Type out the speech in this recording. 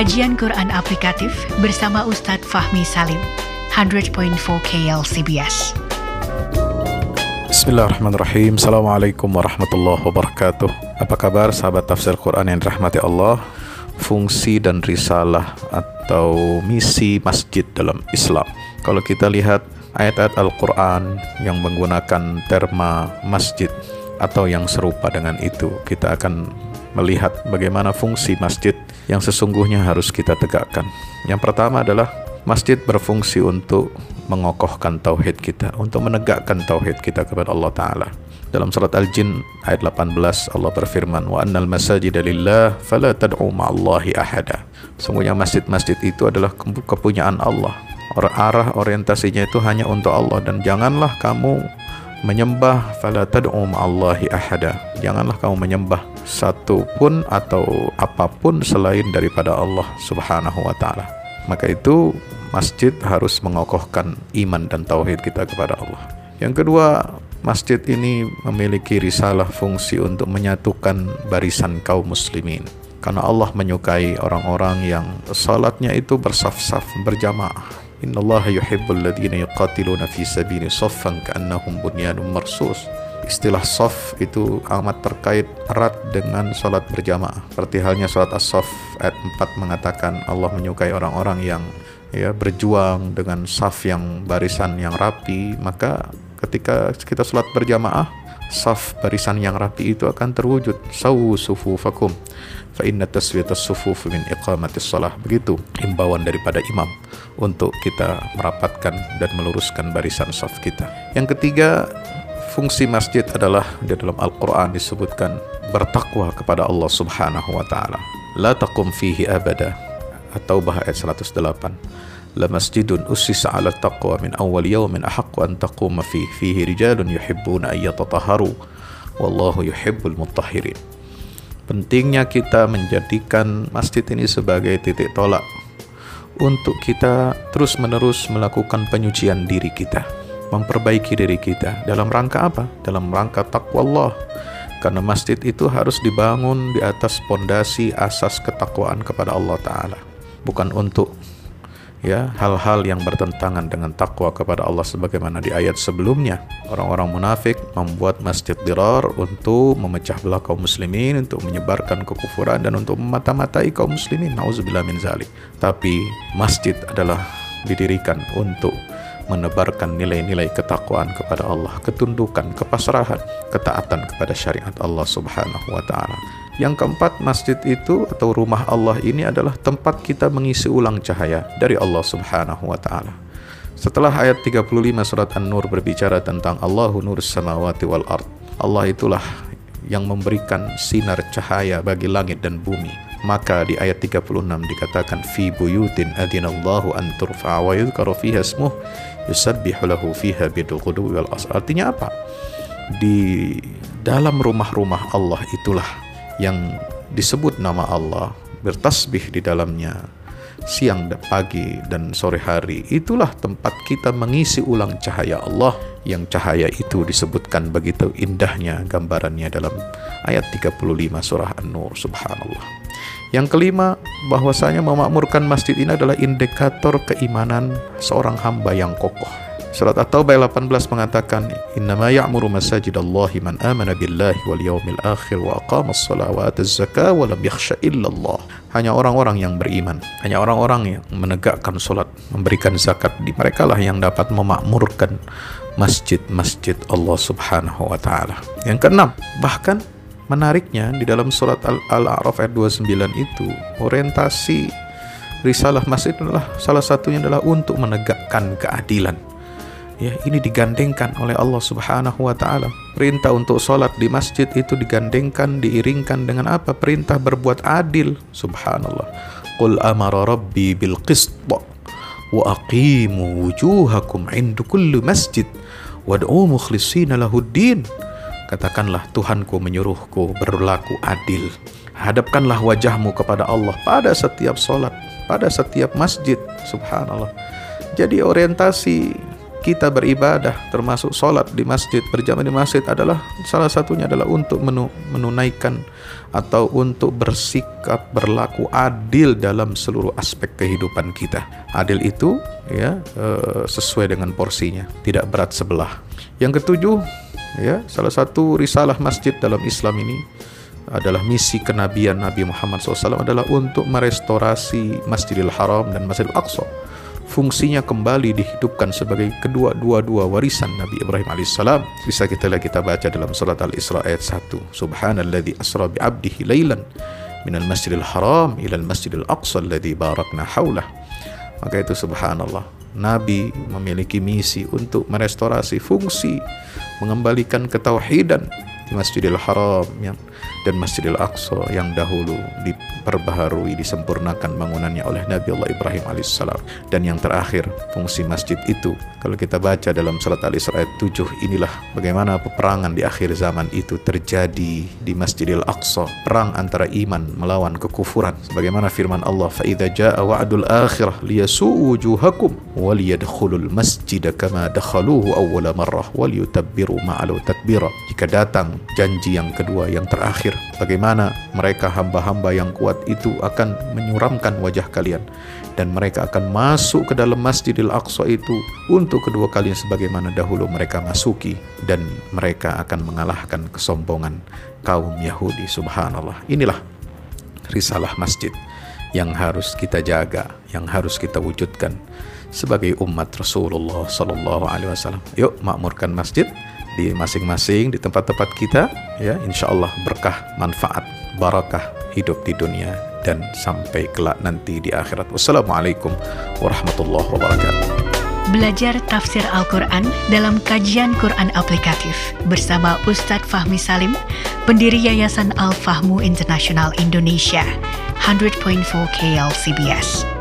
Kajian Quran Aplikatif bersama Ustadz Fahmi Salim, 100.4 KLCBS. Bismillahirrahmanirrahim. Assalamualaikum warahmatullahi wabarakatuh. Apa kabar sahabat tafsir Quran yang dirahmati Allah? Fungsi dan risalah atau misi masjid dalam Islam. Kalau kita lihat ayat-ayat Al-Quran yang menggunakan terma masjid Atau yang serupa dengan itu Kita akan melihat bagaimana fungsi masjid yang sesungguhnya harus kita tegakkan Yang pertama adalah masjid berfungsi untuk mengokohkan tauhid kita, untuk menegakkan tauhid kita kepada Allah taala. Dalam surat Al-Jin ayat 18 Allah berfirman, "Wa annal masajida lillah fala tad'u ma'allahi ahada." Sungguhnya masjid-masjid itu adalah kepunyaan Allah. Arah orientasinya itu hanya untuk Allah dan janganlah kamu menyembah fala tad'u ma'allahi ahada. Janganlah kamu menyembah satu pun atau apa pun selain daripada Allah Subhanahu wa taala. Maka itu masjid harus mengokohkan iman dan tauhid kita kepada Allah. Yang kedua, masjid ini memiliki risalah fungsi untuk menyatukan barisan kaum muslimin. Karena Allah menyukai orang-orang yang salatnya itu bersaf-saf berjamaah. Inna Allah yuhibbul ladhina yuqatiluna fi sabili saffan ka'annahum bunyanun marsus. Istilah sof itu amat terkait erat dengan sholat berjamaah. Seperti halnya sholat as-sof ayat 4 mengatakan Allah menyukai orang-orang yang ya berjuang dengan saf yang barisan yang rapi maka ketika kita sholat berjamaah saf barisan yang rapi itu akan terwujud. Sawu sufufakum fa inna taswiyatas sufuf min iqamatis salah begitu imbauan daripada imam untuk kita merapatkan dan meluruskan barisan saf kita. Yang ketiga fungsi masjid adalah di dalam Al-Quran disebutkan bertakwa kepada Allah subhanahu wa ta'ala. La taqum fihi abada. At-Taubah ayat 108 La masjidun ussisa ala taqwa min awal yawmin ahaqqu an taquma fi fihi rijalun yuhibbuna an yatatahharu. Wallahu yuhibbul mutahhirin. Pentingnya kita menjadikan masjid ini sebagai titik tolak untuk kita terus-menerus melakukan penyucian diri kita, memperbaiki diri kita. Dalam rangka apa? Dalam rangka takwa Allah. Karena masjid itu harus dibangun di atas pondasi asas ketakwaan kepada Allah taala. Bukan untuk ya hal-hal yang bertentangan dengan takwa kepada Allah sebagaimana di ayat sebelumnya. Orang-orang munafik membuat masjid dirar untuk memecah belah kaum muslimin untuk menyebarkan kekufuran dan untuk memata-matai kaum muslimin. Nauzubillah min zalik. Tapi masjid adalah didirikan untuk menebarkan nilai-nilai ketakwaan kepada Allah, ketundukan, kepasrahan, ketaatan kepada syariat Allah Subhanahu wa taala. Yang keempat, masjid itu atau rumah Allah ini adalah tempat kita mengisi ulang cahaya dari Allah Subhanahu wa taala. Setelah ayat 35 surat An-Nur berbicara tentang Allahu nurus samawati wal ard. Allah itulah yang memberikan sinar cahaya bagi langit dan bumi. Maka di ayat 36 dikatakan fi buyutin adinallahu an turfa wa yudhkaru fiha ismuh yusabbihu lahu fiha bidul wal asr. Artinya apa? Di dalam rumah-rumah Allah itulah yang disebut nama Allah bertasbih di dalamnya siang dan pagi dan sore hari itulah tempat kita mengisi ulang cahaya Allah yang cahaya itu disebutkan begitu indahnya gambarannya dalam ayat 35 surah An-Nur subhanallah yang kelima bahwasanya memakmurkan masjid ini adalah indikator keimanan seorang hamba yang kokoh Surat At-Taubah 18 mengatakan, "Innama ya'muru masajidallahi man amana billahi wal yawmil akhir wa aqama as-salata wa zakah wa lam yakhsha illallah." Hanya orang-orang yang beriman, hanya orang-orang yang menegakkan salat, memberikan zakat, di mereka lah yang dapat memakmurkan masjid-masjid Allah Subhanahu wa taala. Yang keenam, bahkan menariknya di dalam surat Al-A'raf ayat 29 itu orientasi risalah masjid adalah salah satunya adalah untuk menegakkan keadilan ya ini digandengkan oleh Allah Subhanahu wa taala. Perintah untuk sholat di masjid itu digandengkan diiringkan dengan apa? Perintah berbuat adil. Subhanallah. Qul amara rabbi bil qist wa aqimu wujuhakum inda kulli masjid wad'u mukhlishina lahuddin. Katakanlah Tuhanku menyuruhku berlaku adil. Hadapkanlah wajahmu kepada Allah pada setiap sholat, pada setiap masjid. Subhanallah. Jadi orientasi kita beribadah termasuk sholat di masjid berjamaah di masjid adalah salah satunya adalah untuk menunaikan atau untuk bersikap berlaku adil dalam seluruh aspek kehidupan kita adil itu ya eh, sesuai dengan porsinya tidak berat sebelah yang ketujuh ya salah satu risalah masjid dalam Islam ini adalah misi kenabian Nabi Muhammad SAW adalah untuk merestorasi Masjidil Haram dan Masjidil Aqsa fungsinya kembali dihidupkan sebagai kedua-dua-dua warisan Nabi Ibrahim alaihissalam. Bisa kita lihat kita baca dalam surat Al-Isra ayat 1. Subhanalladzi asra bi 'abdihi lailan minal masjidil haram ilal masjidil aqsa alladzi barakna haulah. Maka itu subhanallah. Nabi memiliki misi untuk merestorasi fungsi mengembalikan ketauhidan di Masjidil Haram yang dan Masjidil Aqsa yang dahulu diperbaharui disempurnakan bangunannya oleh Nabi Allah Ibrahim alaihissalam. Dan yang terakhir fungsi masjid itu kalau kita baca dalam surat Al-Isra ayat 7 inilah bagaimana peperangan di akhir zaman itu terjadi di Masjidil Aqsa. Perang antara iman melawan kekufuran. Sebagaimana firman Allah fa idza jaa wa'dul akhirah liyasu'u wujuhakum wa masjid kama dakhaluhu awwala marrah wa liyutabbiru ma'alu jika datang janji yang kedua yang terakhir terakhir bagaimana mereka hamba-hamba yang kuat itu akan menyuramkan wajah kalian. Dan mereka akan masuk ke dalam Masjidil Aqsa itu untuk kedua kalinya sebagaimana dahulu mereka masuki. Dan mereka akan mengalahkan kesombongan kaum Yahudi. Subhanallah. Inilah risalah masjid yang harus kita jaga yang harus kita wujudkan sebagai umat Rasulullah Sallallahu Alaihi Wasallam. Yuk makmurkan masjid di masing-masing di tempat-tempat kita ya insya Allah berkah manfaat barakah hidup di dunia dan sampai kelak nanti di akhirat wassalamualaikum warahmatullahi wabarakatuh Belajar tafsir Al-Quran dalam kajian Quran aplikatif bersama Ustadz Fahmi Salim, pendiri Yayasan Al-Fahmu International Indonesia, 100.4 KL CBS.